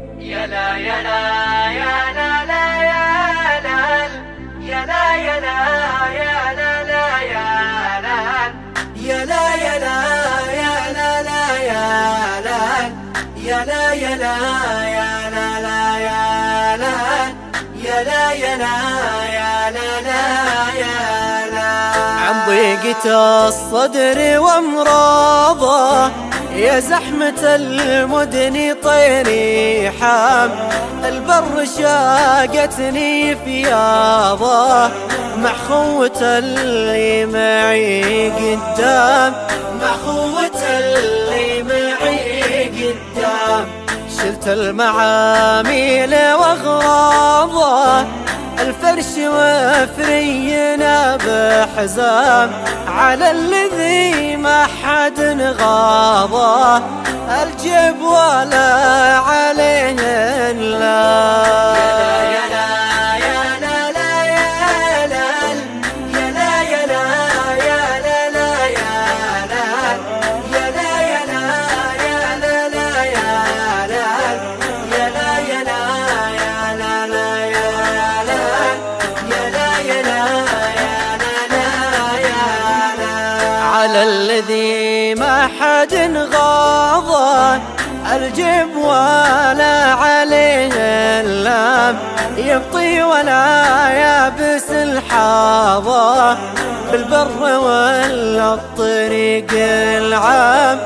يا لا يا لا يا لا لا يا لا يا لا يا لا يا لا لا يا لا يا لا يا لا يا لا يا لا يا لا يا لا يا لا يا لا عن ضيقة الصدر وامراضه يا زحمة المدن طيري حام البر شاقتني فياضه مع خوة اللي معي قدام مع خوة اللي معي قدام. شلت المعاميل واغراضه الفرش وفرينا بحزام. على الذي ما حد غاضه الجيب ولا عليه على الذي ما حد غاضه الجب ولا عليه اللام. يبطي ولا يابس الحاضة بالبر ولا الطريق العام.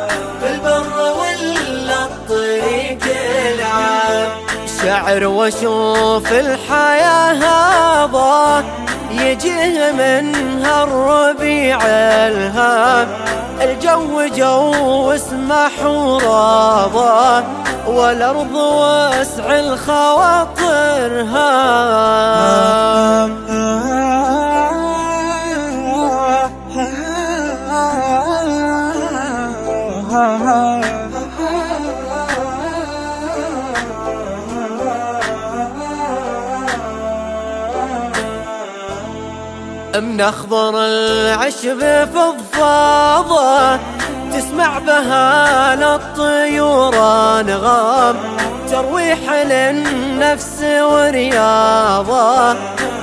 بالبر ولا الطريق العام. شعر واشوف الحياة هذا يجيه منها الربيع الهام. الجو جو اسمح وراضى والأرض واسع الخواطر هام. من اخضر العشب فضفاضة تسمع بها الطيور انغام ترويح للنفس ورياضة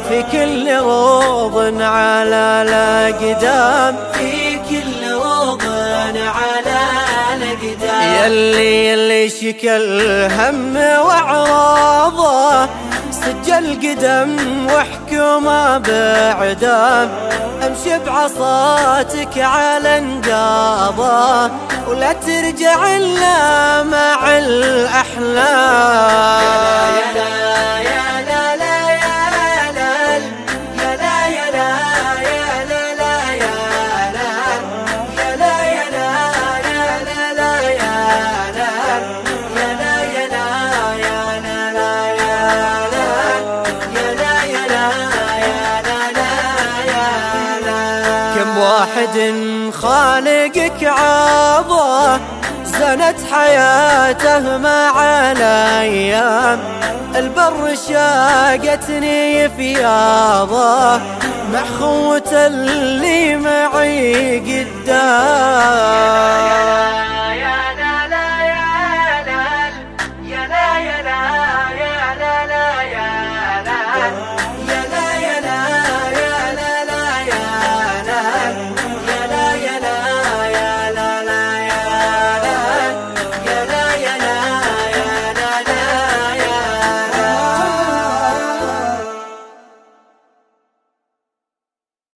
في كل روض على الأقدام. في كل روض على الأقدام. يلي يلي شكى الهم واعراضه سجل قدم وحكومة بعدام امشي بعصاتك على انقاضه ولا ترجع إلا مع الأحلام. واحد خالقك عاضه زنت حياته مع الأيام البر شاقتني فياضه مع خوة اللي معي قدام.